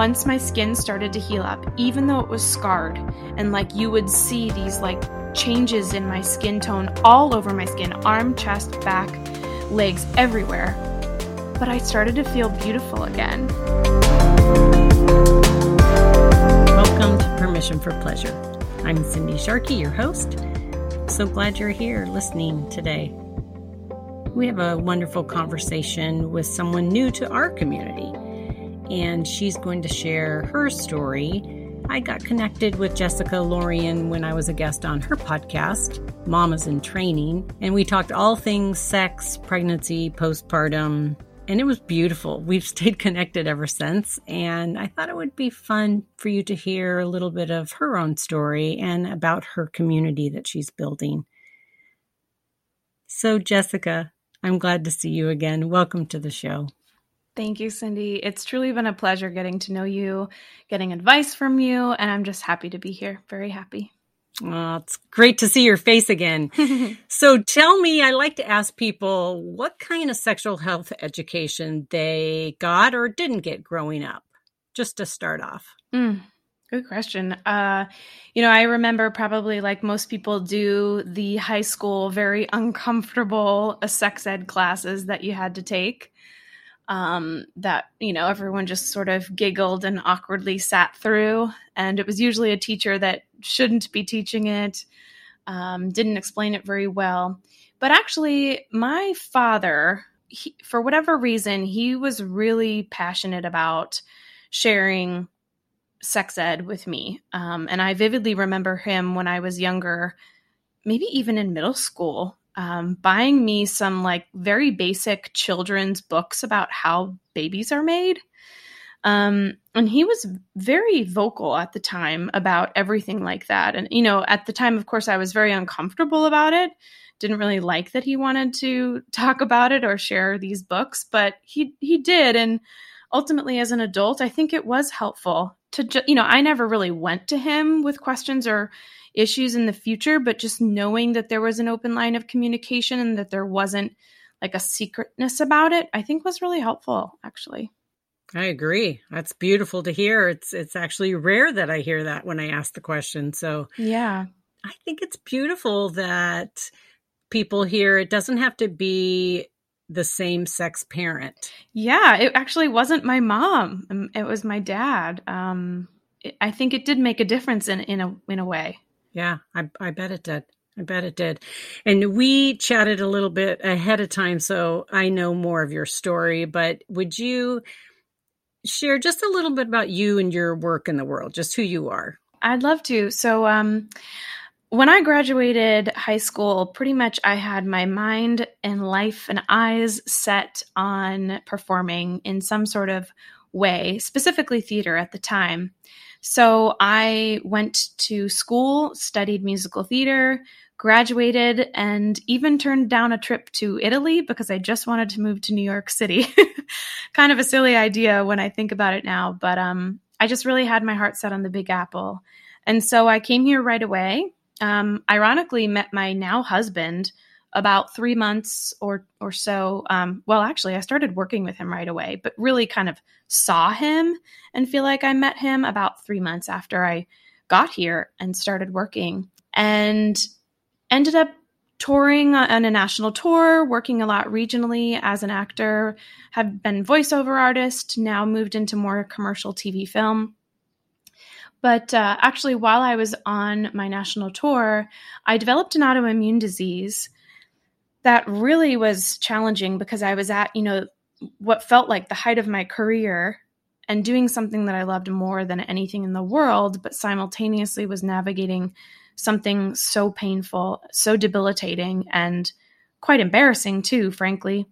once my skin started to heal up, even though it was scarred, and like you would see these like changes in my skin tone all over my skin arm, chest, back, legs, everywhere. But I started to feel beautiful again. Welcome to Permission for Pleasure. I'm Cindy Sharkey, your host. So glad you're here listening today. We have a wonderful conversation with someone new to our community, and she's going to share her story. I got connected with Jessica Lorian when I was a guest on her podcast, Mamas in Training, and we talked all things sex, pregnancy, postpartum, and it was beautiful. We've stayed connected ever since, and I thought it would be fun for you to hear a little bit of her own story and about her community that she's building. So, Jessica, I'm glad to see you again. Welcome to the show. Thank you, Cindy. It's truly been a pleasure getting to know you, getting advice from you, and I'm just happy to be here. Very happy. Oh, it's great to see your face again. so tell me, I like to ask people what kind of sexual health education they got or didn't get growing up, just to start off. Mm, good question. Uh, you know, I remember probably like most people do the high school, very uncomfortable sex ed classes that you had to take. Um, that you know everyone just sort of giggled and awkwardly sat through, and it was usually a teacher that shouldn't be teaching it, um, didn't explain it very well. But actually, my father, he, for whatever reason, he was really passionate about sharing sex ed with me. Um, and I vividly remember him when I was younger, maybe even in middle school, um, buying me some like very basic children's books about how babies are made. Um, and he was very vocal at the time about everything like that. And, you know, at the time, of course, I was very uncomfortable about it. Didn't really like that he wanted to talk about it or share these books, but he he did. And ultimately, as an adult, I think it was helpful to, ju- you know, I never really went to him with questions or issues in the future, but just knowing that there was an open line of communication and that there wasn't like a secretness about it, I think was really helpful, actually. I agree. That's beautiful to hear. It's it's actually rare that I hear that when I ask the question. So yeah, I think it's beautiful that people hear it doesn't have to be the same sex parent. Yeah, it actually wasn't my mom. Um, it was my dad. Um, it, I think it did make a difference in in a in a way. Yeah, I I bet it did. I bet it did. And we chatted a little bit ahead of time, so I know more of your story. But would you share just a little bit about you and your work in the world, just who you are. I'd love to. So, um, when I graduated high school, pretty much I had my mind and life and eyes set on performing in some sort of way, specifically theater at the time. So I went to school, studied musical theater, graduated, and even turned down a trip to Italy because I just wanted to move to New York City. kind of a silly idea when I think about it now, but um, I just really had my heart set on the Big Apple. And so I came here right away. Um, ironically, met my now husband about three months or or so. Um, well, actually, I started working with him right away, but really kind of saw him and feel like I met him about three months after I got here and started working. And ended up touring on a national tour, working a lot regionally as an actor, have been voiceover artist, now moved into more commercial TV film. But uh, actually, while I was on my national tour, I developed an autoimmune disease that really was challenging because I was at, you know, what felt like the height of my career and doing something that I loved more than anything in the world, but simultaneously was navigating something so painful, so debilitating, and quite embarrassing too, frankly.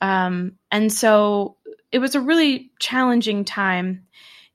Um, and so it was a really challenging time.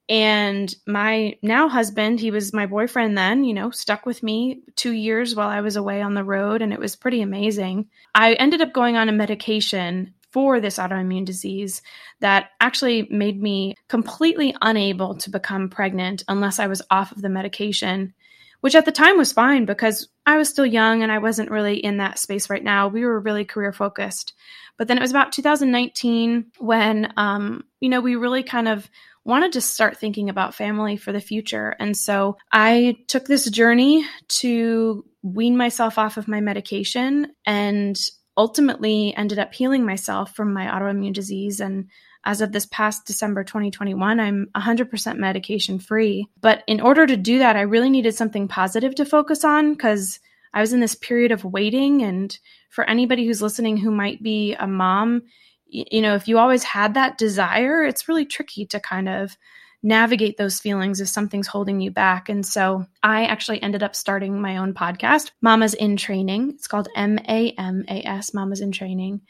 And my now husband, he was my boyfriend then, you know, stuck with me two years while I was away on the road, and it was pretty amazing. I ended up going on a medication for this autoimmune disease that actually made me completely unable to become pregnant unless I was off of the medication which at the time was fine because I was still young and I wasn't really in that space right now. We were really career focused. But then it was about 2019 when, um, you know, we really kind of wanted to start thinking about family for the future. And so I took this journey to wean myself off of my medication and ultimately ended up healing myself from my autoimmune disease and as of this past December 2021, I'm 100% medication free. But in order to do that, I really needed something positive to focus on because I was in this period of waiting. And for anybody who's listening who might be a mom, you know, if you always had that desire, it's really tricky to kind of navigate those feelings if something's holding you back. And so I actually ended up starting my own podcast, Mamas in Training. It's called M A M A S, Mamas in Training.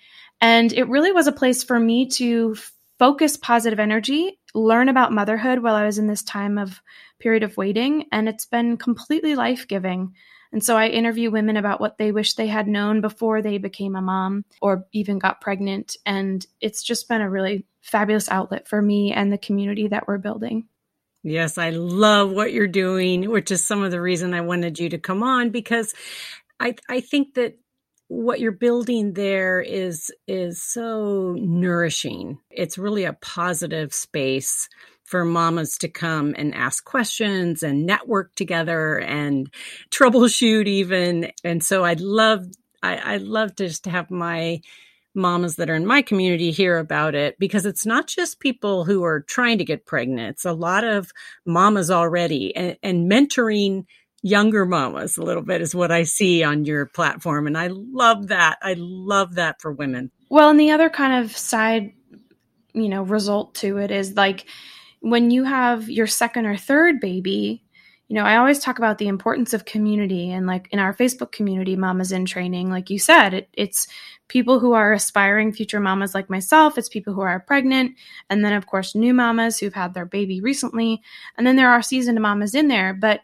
And it really was a place for me to focus positive energy, learn about motherhood while I was in this time of period of waiting, and it's been completely life giving. And so I interview women about what they wish they had known before they became a mom or even got pregnant. And it's just been a really fabulous outlet for me and the community that we're building. Yes, I love what you're doing, which is some of the reason I wanted you to come on because I I think that what you're building there is is so nourishing. It's really a positive space for mamas to come and ask questions and network together and troubleshoot even. And so I'd love I, I'd love to just have my mamas that are in my community hear about it because it's not just people who are trying to get pregnant. It's a lot of mamas already and, and mentoring younger mamas a little bit is what I see on your platform. And I love that. I love that for women. Well, and the other kind of side, you know, result to it is like when you have your second or third baby, you know, I always talk about the importance of community and like in our Facebook community, Mamas in Training, like you said, it, it's people who are aspiring future mamas like myself, it's people who are pregnant, and then of course new mamas who've had their baby recently, and then there are seasoned mamas in there, but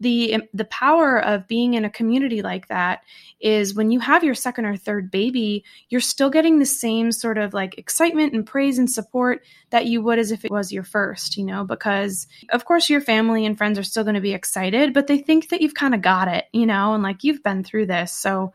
the the power of being in a community like that is when you have your second or third baby you're still getting the same sort of like excitement and praise and support that you would as if it was your first you know because of course your family and friends are still going to be excited but they think that you've kind of got it you know and like you've been through this. So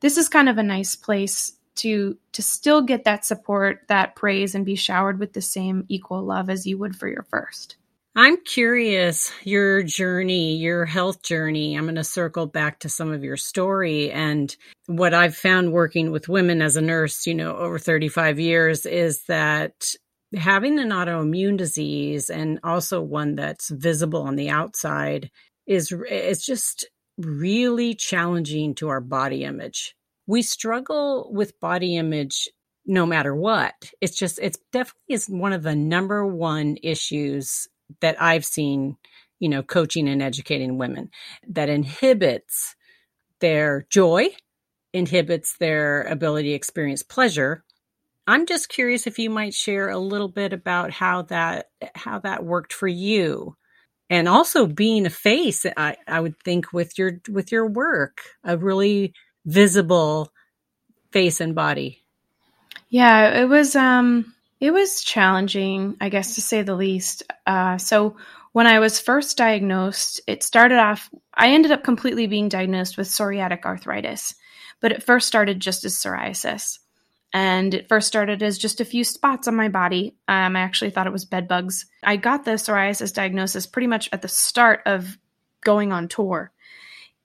this is kind of a nice place to to still get that support that praise and be showered with the same equal love as you would for your first I'm curious your journey, your health journey. I'm going to circle back to some of your story and what I've found working with women as a nurse, you know, over 35 years is that having an autoimmune disease and also one that's visible on the outside is is just really challenging to our body image. We struggle with body image no matter what. It's just it's definitely is one of the number one issues that I've seen, you know, coaching and educating women that inhibits their joy, inhibits their ability to experience pleasure. I'm just curious if you might share a little bit about how that how that worked for you. And also being a face, I, I would think with your with your work, a really visible face and body. Yeah, it was um it was challenging, I guess, to say the least. Uh, so, when I was first diagnosed, it started off, I ended up completely being diagnosed with psoriatic arthritis, but it first started just as psoriasis. And it first started as just a few spots on my body. Um, I actually thought it was bed bugs. I got the psoriasis diagnosis pretty much at the start of going on tour.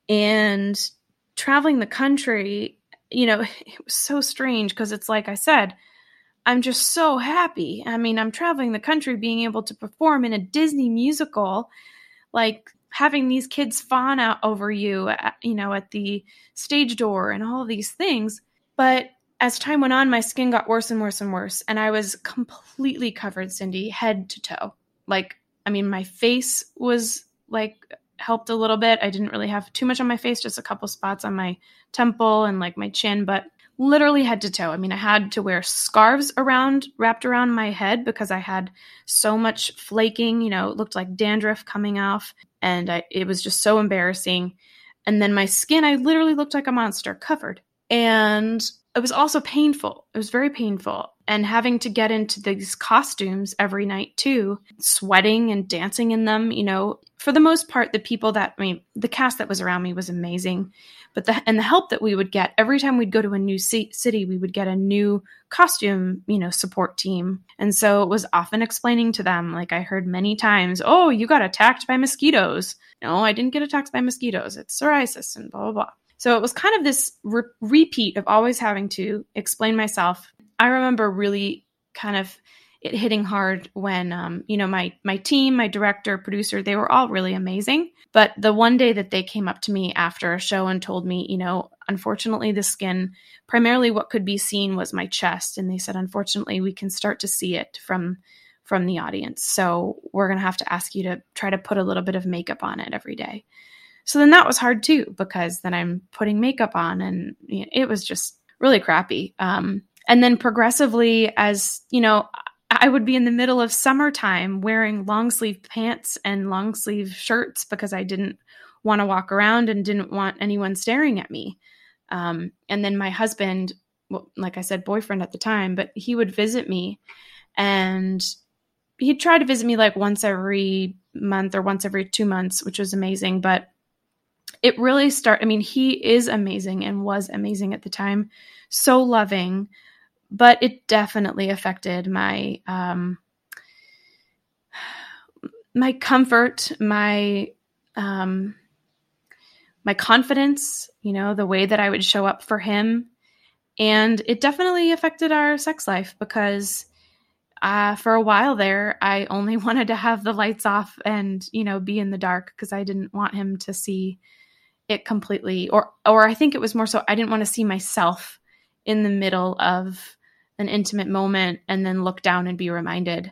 And traveling the country, you know, it was so strange because it's like I said, I'm just so happy. I mean, I'm traveling the country being able to perform in a Disney musical, like having these kids fawn out over you, at, you know, at the stage door and all these things. But as time went on, my skin got worse and worse and worse. And I was completely covered, Cindy, head to toe. Like, I mean, my face was like helped a little bit. I didn't really have too much on my face, just a couple spots on my temple and like my chin, but literally head to toe. I mean, I had to wear scarves around, wrapped around my head because I had so much flaking, you know, it looked like dandruff coming off. And I, it was just so embarrassing. And then my skin, I literally looked like a monster covered. And it was also painful. It was very painful. And having to get into these costumes every night too, sweating and dancing in them, you know, for the most part, the people that I mean, the cast that was around me was amazing, but the and the help that we would get every time we'd go to a new city, we would get a new costume, you know, support team, and so it was often explaining to them. Like I heard many times, "Oh, you got attacked by mosquitoes." No, I didn't get attacked by mosquitoes. It's psoriasis and blah blah blah. So it was kind of this re- repeat of always having to explain myself. I remember really kind of it hitting hard when um, you know my my team my director producer they were all really amazing. But the one day that they came up to me after a show and told me you know unfortunately the skin primarily what could be seen was my chest. And they said unfortunately we can start to see it from from the audience. So we're going to have to ask you to try to put a little bit of makeup on it every day. So then that was hard too because then i'm putting makeup on and it was just really crappy. Um, and then progressively as you know I would be in the middle of summertime wearing long sleeve pants and long sleeve shirts because I didn't want to walk around and didn't want anyone staring at me. Um, and then my husband, well, like I said, boyfriend at the time, but he would visit me and he'd try to visit me like once every month or once every two months, which was amazing. But it really started, I mean, he is amazing and was amazing at the time, so loving but it definitely affected my um, my comfort, my um, my confidence. You know, the way that I would show up for him, and it definitely affected our sex life because. Uh, for a while there, I only wanted to have the lights off and you know be in the dark because I didn't want him to see it completely, or or I think it was more so I didn't want to see myself in the middle of an intimate moment and then look down and be reminded.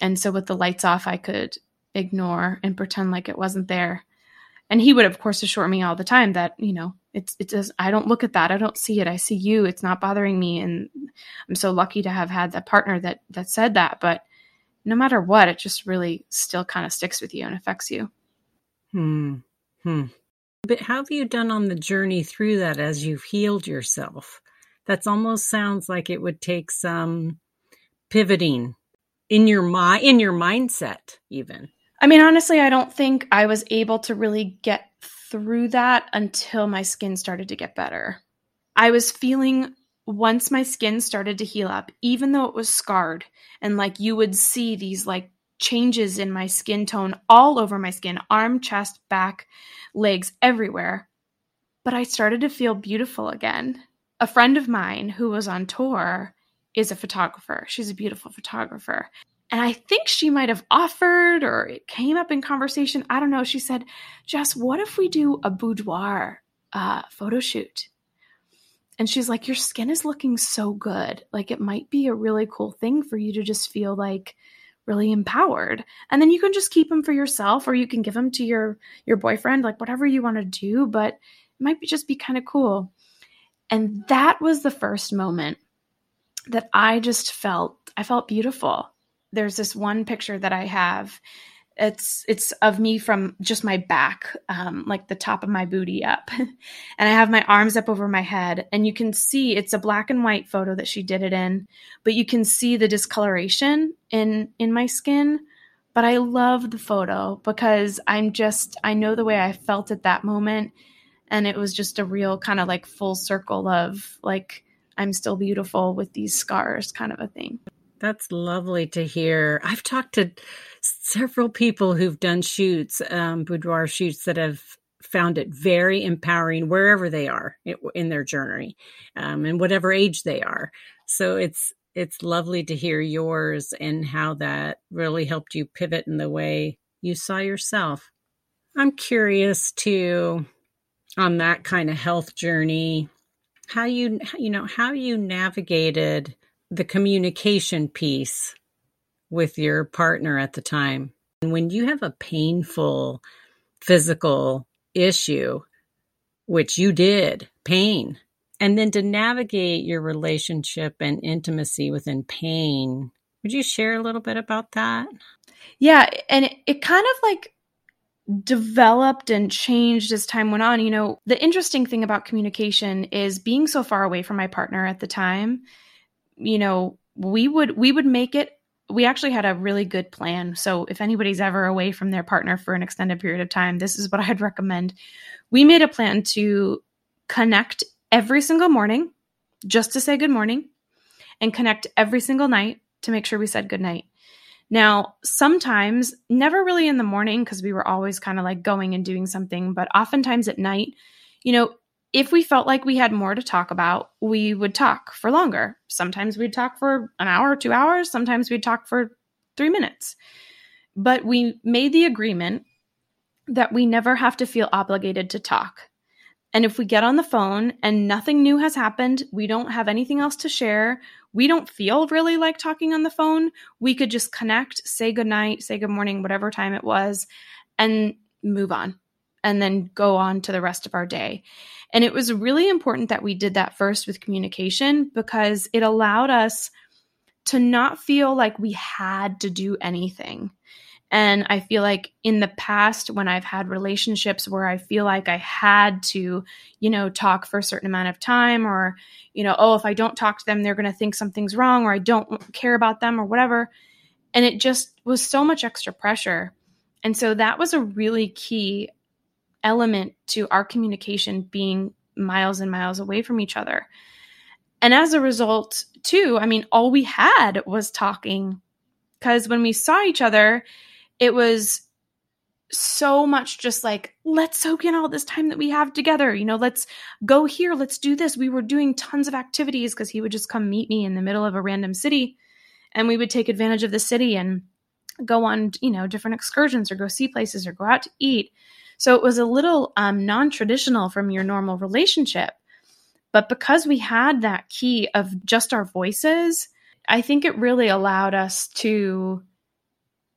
And so with the lights off, I could ignore and pretend like it wasn't there. And he would, of course, assure me all the time that, you know, it's, it does, I don't look at that. I don't see it. I see you. It's not bothering me. And I'm so lucky to have had that partner that, that said that. But no matter what, it just really still kind of sticks with you and affects you. Hmm. Hmm. But how have you done on the journey through that as you've healed yourself? That's almost sounds like it would take some pivoting in your mind in your mindset even. I mean honestly i don't think i was able to really get through that until my skin started to get better. I was feeling once my skin started to heal up even though it was scarred and like you would see these like changes in my skin tone all over my skin arm chest back legs everywhere but i started to feel beautiful again a friend of mine who was on tour is a photographer. She's a beautiful photographer. And I think she might have offered or it came up in conversation. I don't know. She said, Jess, what if we do a boudoir uh, photo shoot? And she's like, Your skin is looking so good. Like, it might be a really cool thing for you to just feel like really empowered. And then you can just keep them for yourself or you can give them to your your boyfriend, like whatever you want to do, but it might be just be kind of cool. And that was the first moment that I just felt I felt beautiful. There's this one picture that I have. It's it's of me from just my back, um, like the top of my booty up, and I have my arms up over my head, and you can see it's a black and white photo that she did it in, but you can see the discoloration in in my skin. But I love the photo because I'm just I know the way I felt at that moment, and it was just a real kind of like full circle of like i'm still beautiful with these scars kind of a thing. That's lovely to hear. I've talked to several people who've done shoots um, boudoir shoots that have found it very empowering wherever they are in their journey um, and whatever age they are. So it's it's lovely to hear yours and how that really helped you pivot in the way you saw yourself. I'm curious to on that kind of health journey how you you know how you navigated the communication piece with your partner at the time. And when you have a painful physical issue which you did pain and then to navigate your relationship and intimacy within pain would you share a little bit about that? Yeah and it, it kind of like developed and changed as time went on. You know, the interesting thing about communication is being so far away from my partner at the time, you know, we would we would make it we actually had a really good plan. So if anybody's ever away from their partner for an extended period of time, this is what I'd recommend. We made a plan to connect every single morning just to say good morning and connect every single night to make sure we said good night. Now, sometimes, never really in the morning because we were always kind of like going and doing something, but oftentimes at night, you know, if we felt like we had more to talk about, we would talk for longer. Sometimes we'd talk for an hour, or two hours. Sometimes we'd talk for three minutes. But we made the agreement that we never have to feel obligated to talk. And if we get on the phone and nothing new has happened, we don't have anything else to share, we don't feel really like talking on the phone, we could just connect, say goodnight, say good morning, whatever time it was, and move on and then go on to the rest of our day. And it was really important that we did that first with communication because it allowed us to not feel like we had to do anything. And I feel like in the past, when I've had relationships where I feel like I had to, you know, talk for a certain amount of time, or, you know, oh, if I don't talk to them, they're going to think something's wrong, or I don't care about them, or whatever. And it just was so much extra pressure. And so that was a really key element to our communication being miles and miles away from each other. And as a result, too, I mean, all we had was talking because when we saw each other, it was so much just like, let's soak in all this time that we have together. You know, let's go here, let's do this. We were doing tons of activities because he would just come meet me in the middle of a random city and we would take advantage of the city and go on, you know, different excursions or go see places or go out to eat. So it was a little um, non traditional from your normal relationship. But because we had that key of just our voices, I think it really allowed us to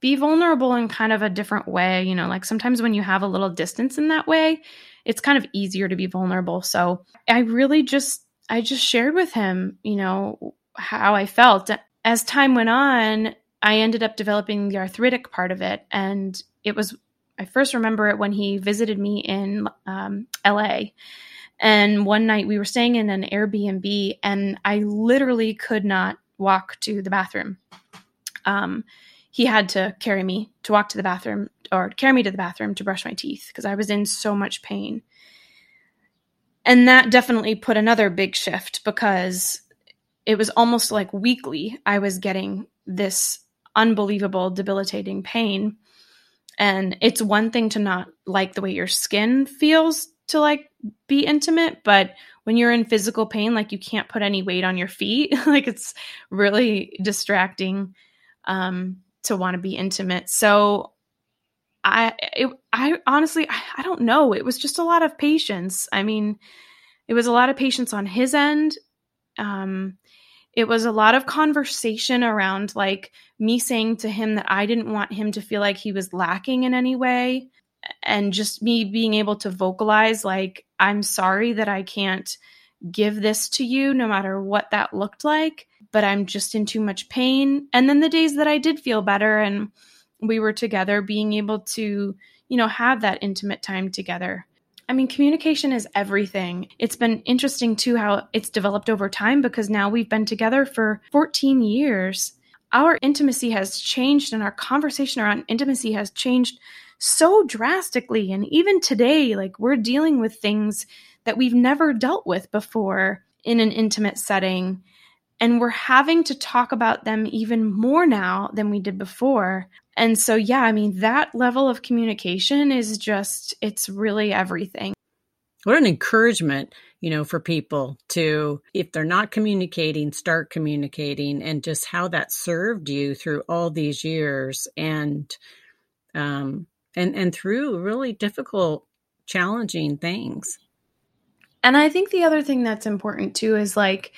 be vulnerable in kind of a different way. You know, like sometimes when you have a little distance in that way, it's kind of easier to be vulnerable. So I really just, I just shared with him, you know, how I felt. As time went on, I ended up developing the arthritic part of it. And it was I first remember it when he visited me in um, LA. And one night we were staying in an Airbnb, and I literally could not walk to the bathroom. Um, he had to carry me to walk to the bathroom or carry me to the bathroom to brush my teeth because I was in so much pain. And that definitely put another big shift because it was almost like weekly I was getting this unbelievable, debilitating pain. And it's one thing to not like the way your skin feels to like be intimate, but when you're in physical pain, like you can't put any weight on your feet, like it's really distracting um, to want to be intimate. So I, it, I honestly, I, I don't know. It was just a lot of patience. I mean, it was a lot of patience on his end. Um, it was a lot of conversation around like me saying to him that I didn't want him to feel like he was lacking in any way and just me being able to vocalize like I'm sorry that I can't give this to you no matter what that looked like but I'm just in too much pain and then the days that I did feel better and we were together being able to you know have that intimate time together I mean, communication is everything. It's been interesting too how it's developed over time because now we've been together for 14 years. Our intimacy has changed and our conversation around intimacy has changed so drastically. And even today, like we're dealing with things that we've never dealt with before in an intimate setting. And we're having to talk about them even more now than we did before. And so, yeah, I mean, that level of communication is just, it's really everything. What an encouragement, you know, for people to, if they're not communicating, start communicating and just how that served you through all these years and, um, and, and through really difficult, challenging things. And I think the other thing that's important too is like,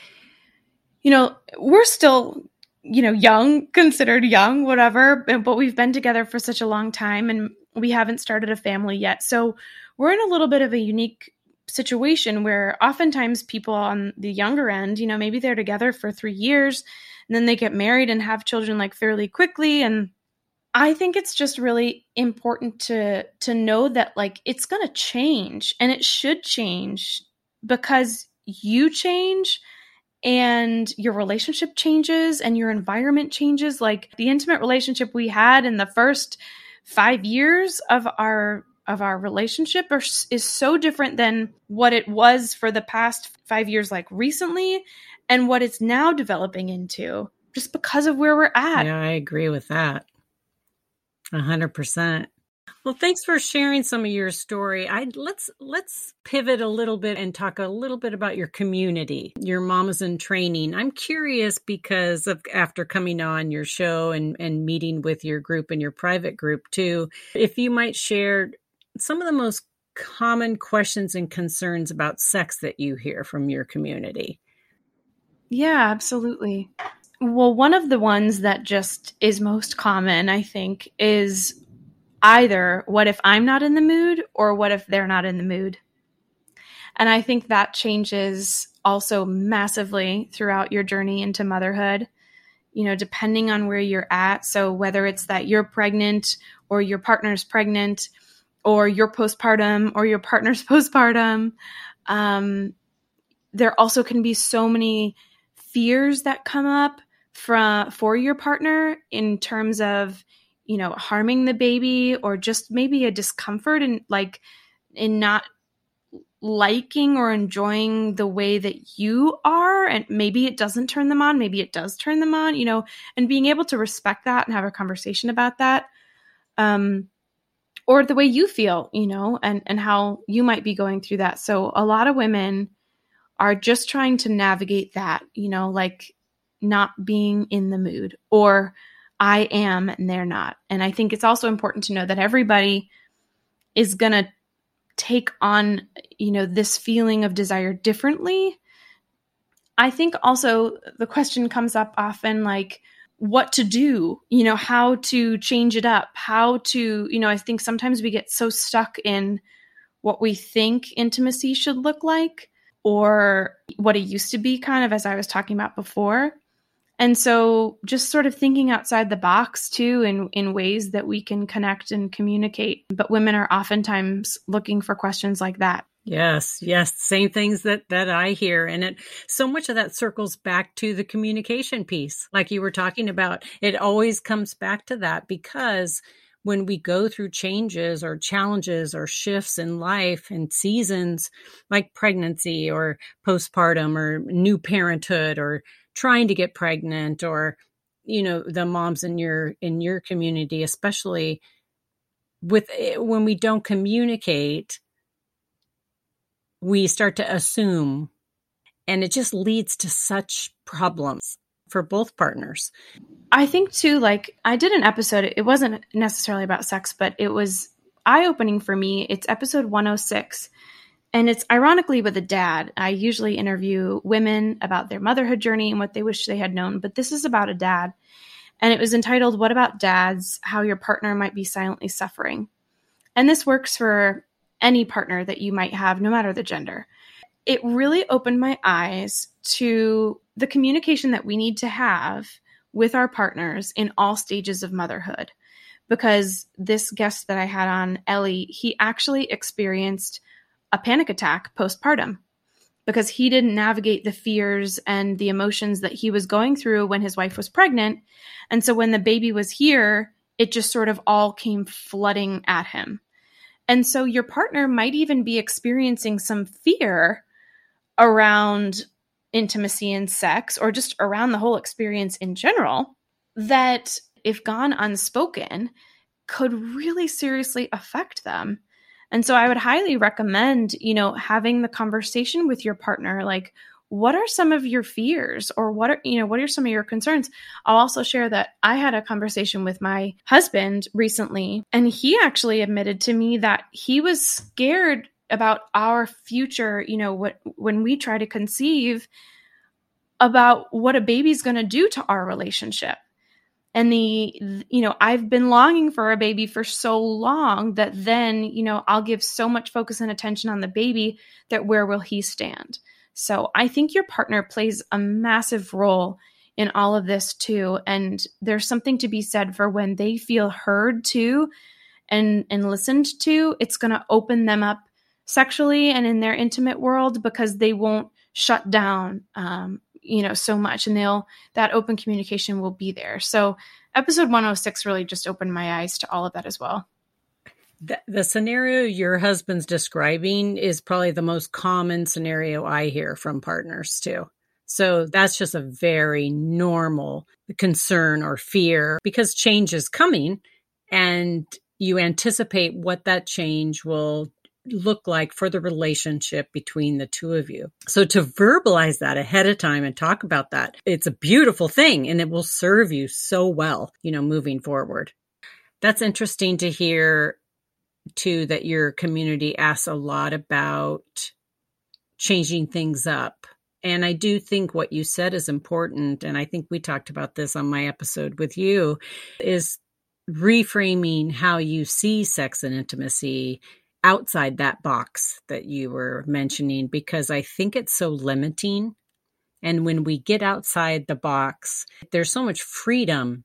you know, we're still you know, young, considered young, whatever, but we've been together for such a long time and we haven't started a family yet. So we're in a little bit of a unique situation where oftentimes people on the younger end, you know, maybe they're together for three years and then they get married and have children like fairly quickly. And I think it's just really important to to know that like it's gonna change and it should change because you change and your relationship changes and your environment changes. Like the intimate relationship we had in the first five years of our of our relationship are, is so different than what it was for the past five years, like recently, and what it's now developing into, just because of where we're at. Yeah, I agree with that. A hundred percent. Well, thanks for sharing some of your story. I let's let's pivot a little bit and talk a little bit about your community, your mamas in training. I'm curious because of after coming on your show and and meeting with your group and your private group too, if you might share some of the most common questions and concerns about sex that you hear from your community. Yeah, absolutely. Well, one of the ones that just is most common, I think, is either what if I'm not in the mood or what if they're not in the mood. And I think that changes also massively throughout your journey into motherhood, you know, depending on where you're at. So whether it's that you're pregnant or your partner's pregnant or you're postpartum or your partner's postpartum, um, there also can be so many fears that come up from for your partner in terms of you know, harming the baby or just maybe a discomfort and like in not liking or enjoying the way that you are and maybe it doesn't turn them on maybe it does turn them on you know and being able to respect that and have a conversation about that um or the way you feel you know and and how you might be going through that. So a lot of women are just trying to navigate that you know like not being in the mood or I am and they're not. And I think it's also important to know that everybody is going to take on, you know, this feeling of desire differently. I think also the question comes up often like what to do, you know, how to change it up, how to, you know, I think sometimes we get so stuck in what we think intimacy should look like or what it used to be kind of as I was talking about before and so just sort of thinking outside the box too in in ways that we can connect and communicate. But women are oftentimes looking for questions like that. Yes yes same things that that i hear. And it so much of that circles back to the communication piece like you were talking about. It always comes back to that because when we go through changes or challenges or shifts in life and seasons like pregnancy or postpartum or new parenthood or trying to get pregnant or you know the moms in your in your community especially with eh, when we don't communicate we start to assume and it just leads to such problems for both partners. I think too like i did an episode it wasn't necessarily about sex but it was eye opening for me. It's episode 106 and it's ironically with a dad. I usually interview women about their motherhood journey and what they wish they had known, but this is about a dad. And it was entitled, What About Dads? How Your Partner Might Be Silently Suffering. And this works for any partner that you might have, no matter the gender. It really opened my eyes to the communication that we need to have with our partners in all stages of motherhood. Because this guest that I had on, Ellie, he actually experienced a panic attack postpartum because he didn't navigate the fears and the emotions that he was going through when his wife was pregnant. And so when the baby was here, it just sort of all came flooding at him. And so your partner might even be experiencing some fear around intimacy and sex or just around the whole experience in general that if gone unspoken could really seriously affect them and so I would highly recommend, you know, having the conversation with your partner like what are some of your fears or what are you know what are some of your concerns? I'll also share that i had a conversation with my husband recently and he actually admitted to me that he was scared about our future you know what when we try to conceive about what a baby's going to do to our relationship and the you know i've been longing for a baby for so long that then you know i'll give so much focus and attention on the baby that where will he stand? So i think your partner plays a massive role in all of this too. And there's something to be said for when they feel heard too and and listened to it's going to open them up sexually and in their intimate world because they won't shut down um, you know, so much and they'll, that open communication will be there. So episode 106 really just opened my eyes to all of that as well. The, the, scenario your husband's describing is probably the most common scenario I hear from partners too. So that's just a very normal concern or fear because change is coming and you anticipate what that change will look like for the relationship between the two of you. So to verbalize that ahead of time and talk about that, it's a beautiful thing and it will serve you so well, you know, moving forward. That's interesting to hear too that your community asks a lot about changing things up. And I do think what you said is important. And I think we talked about this on my episode with you is reframing how you see sex and intimacy outside that box that you were mentioning because I think it's so limiting. And when we get outside the box, there's so much freedom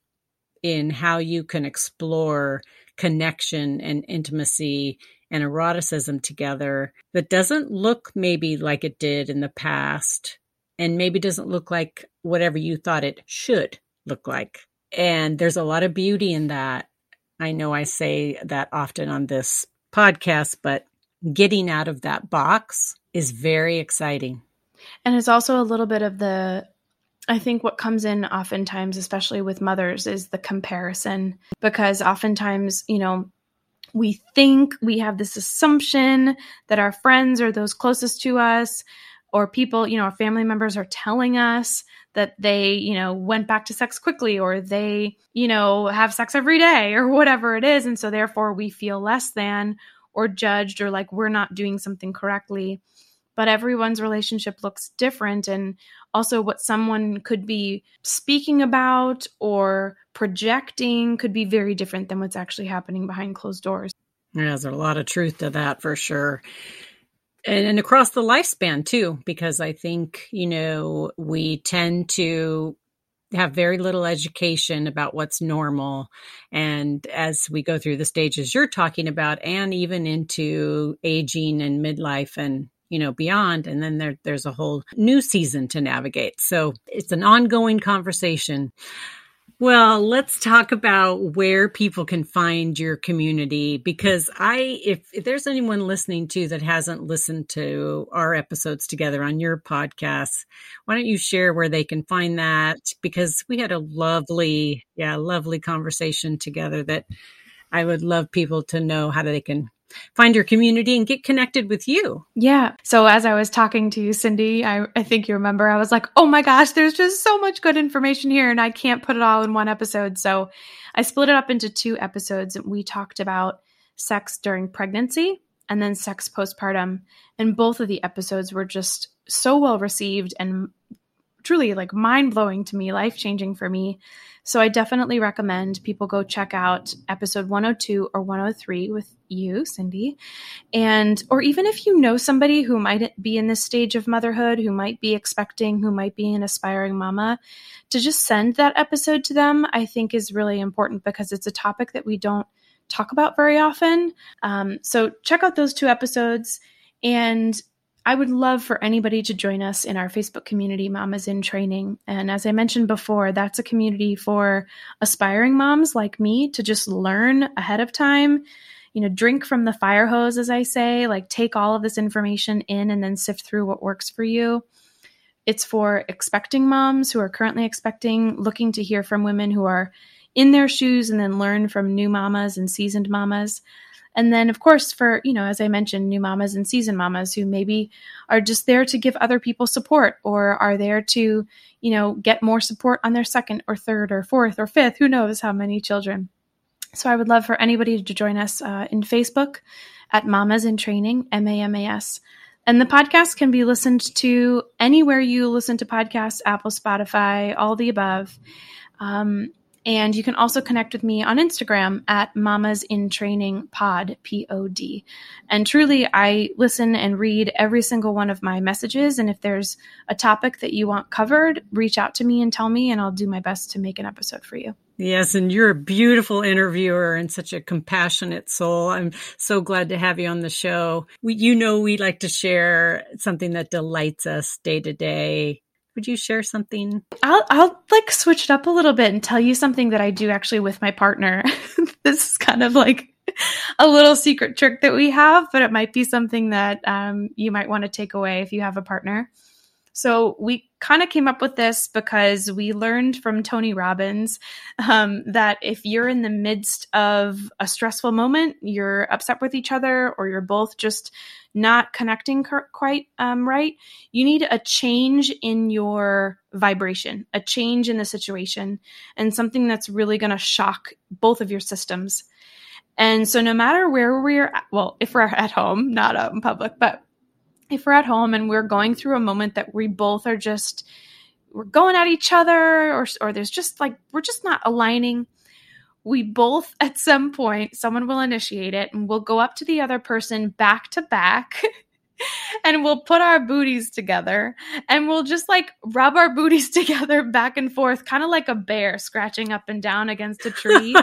in how you can explore connection and intimacy and eroticism together that doesn't look maybe like it did in the past and maybe doesn't look like whatever you thought it should look like. And there's a lot of beauty in that. I know I say that often on this podcast, but getting out of that box is very exciting. And it's also a little bit of the I think what comes in oftentimes, especially with mothers, is the comparison because oftentimes, you know, we think we have this assumption that our friends or those closest to us or people, you know, our family members are telling us that they, you know, went back to sex quickly or they, you know, have sex every day or whatever it is. And so therefore we feel less than or judged or like we're not doing something correctly. But everyone's relationship looks different. And also, what someone could be speaking about or projecting could be very different than what's actually happening behind closed doors. Yeah, there's a lot of truth to that for sure and, and across the lifespan too, because I think, you know, we tend to have very little education about what's normal. And as we go through the stages you're talking about, and even into aging and midlife and you know beyond and then there, there's a whole new season to navigate so it's an ongoing conversation well, let's talk about where people can find your community because I, if, if, there's anyone listening to that hasn't listened to our episodes together on your podcast, why don't you share where they can find that? Because we had a lovely, yeah, lovely conversation together that I would love people to know how they can find your community and get connected with you. Yeah. So as I was talking to you, Cindy, I, I think you remember, I was like, oh my gosh, there's just so much good information here and I can't put it all in one episode. So I split it up into two episodes. and We talked about sex during pregnancy and then sex postpartum. And both of the episodes were just so well received and truly like mind blowing to me, life changing for me. So I definitely recommend people go check out episode 102 or 103 with you, Cindy. And, or even if you know somebody who might be in this stage of motherhood, who might be expecting, who might be an aspiring mama, to just send that episode to them, I think is really important because it's a topic that we don't talk about very often. Um, so check out those two episodes. And I would love for anybody to join us in our Facebook community, Mamas in Training. And as I mentioned before, that's a community for aspiring moms like me to just learn ahead of time, you know, drink from the fire hose, as I say, like take all of this information in and then sift through what works for you. It's for expecting moms who are currently expecting, looking to hear from women who are in their shoes and then learn from new mamas and seasoned mamas. And then, of course, for, you know, as I mentioned, new mamas and seasoned mamas who maybe are just there to give other people support or are there to, you know, get more support on their second or third or fourth or fifth, who knows how many children. So I would love for anybody to join us uh, in Facebook at Mamas in Training, M A M A S. And the podcast can be listened to anywhere you listen to podcasts Apple, Spotify, all the above. Um, and you can also connect with me on Instagram at Mamas in Training Pod, P O D. And truly, I listen and read every single one of my messages. And if there's a topic that you want covered, reach out to me and tell me, and I'll do my best to make an episode for you. Yes, and you're a beautiful interviewer and such a compassionate soul. I'm so glad to have you on the show. We, you know, we like to share something that delights us day to day would you share something? I'll I'll like switch it up a little bit and tell you something that I do actually with my partner. this is kind of like a little secret trick that we have, but it might be something that um, you might want to take away if you have a partner. So we kind of came up with this because we learned from Tony Robbins um, that if you're in the midst of a stressful moment, you're upset with each other, or you're both just not connecting quite um, right, you need a change in your vibration, a change in the situation, and something that's really going to shock both of your systems. And so, no matter where we're at, well, if we're at home, not out in public, but if we're at home and we're going through a moment that we both are just we're going at each other or or there's just like we're just not aligning we both at some point someone will initiate it and we'll go up to the other person back to back and we'll put our booties together and we'll just like rub our booties together back and forth kind of like a bear scratching up and down against a tree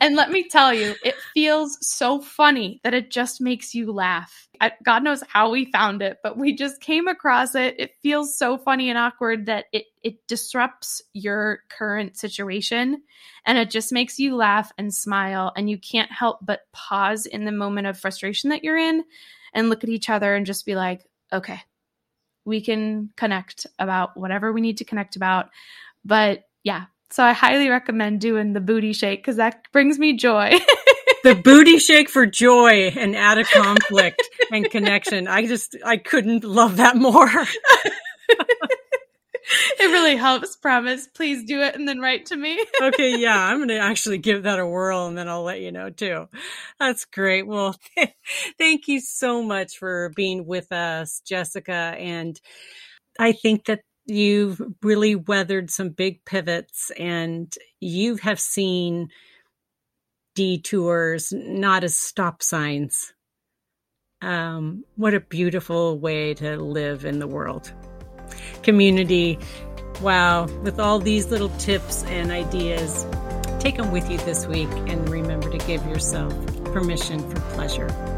and let me tell you it feels so funny that it just makes you laugh God knows how we found it, but we just came across it. It feels so funny and awkward that it it disrupts your current situation and it just makes you laugh and smile and you can't help but pause in the moment of frustration that you're in and look at each other and just be like, "Okay, we can connect about whatever we need to connect about." But yeah, so I highly recommend doing the booty shake cuz that brings me joy. the booty shake for joy and out of conflict and connection. I just I couldn't love that more. it really helps. Promise. Please do it and then write to me. okay, yeah, I'm going to actually give that a whirl and then I'll let you know too. That's great. Well, thank you so much for being with us, Jessica. And I think that you've really weathered some big pivots and you have seen detours, not as stop signs. Um, what a beautiful way to live in the world. Community, wow, with all these little tips and ideas, take them with you this week and remember to give yourself permission for pleasure.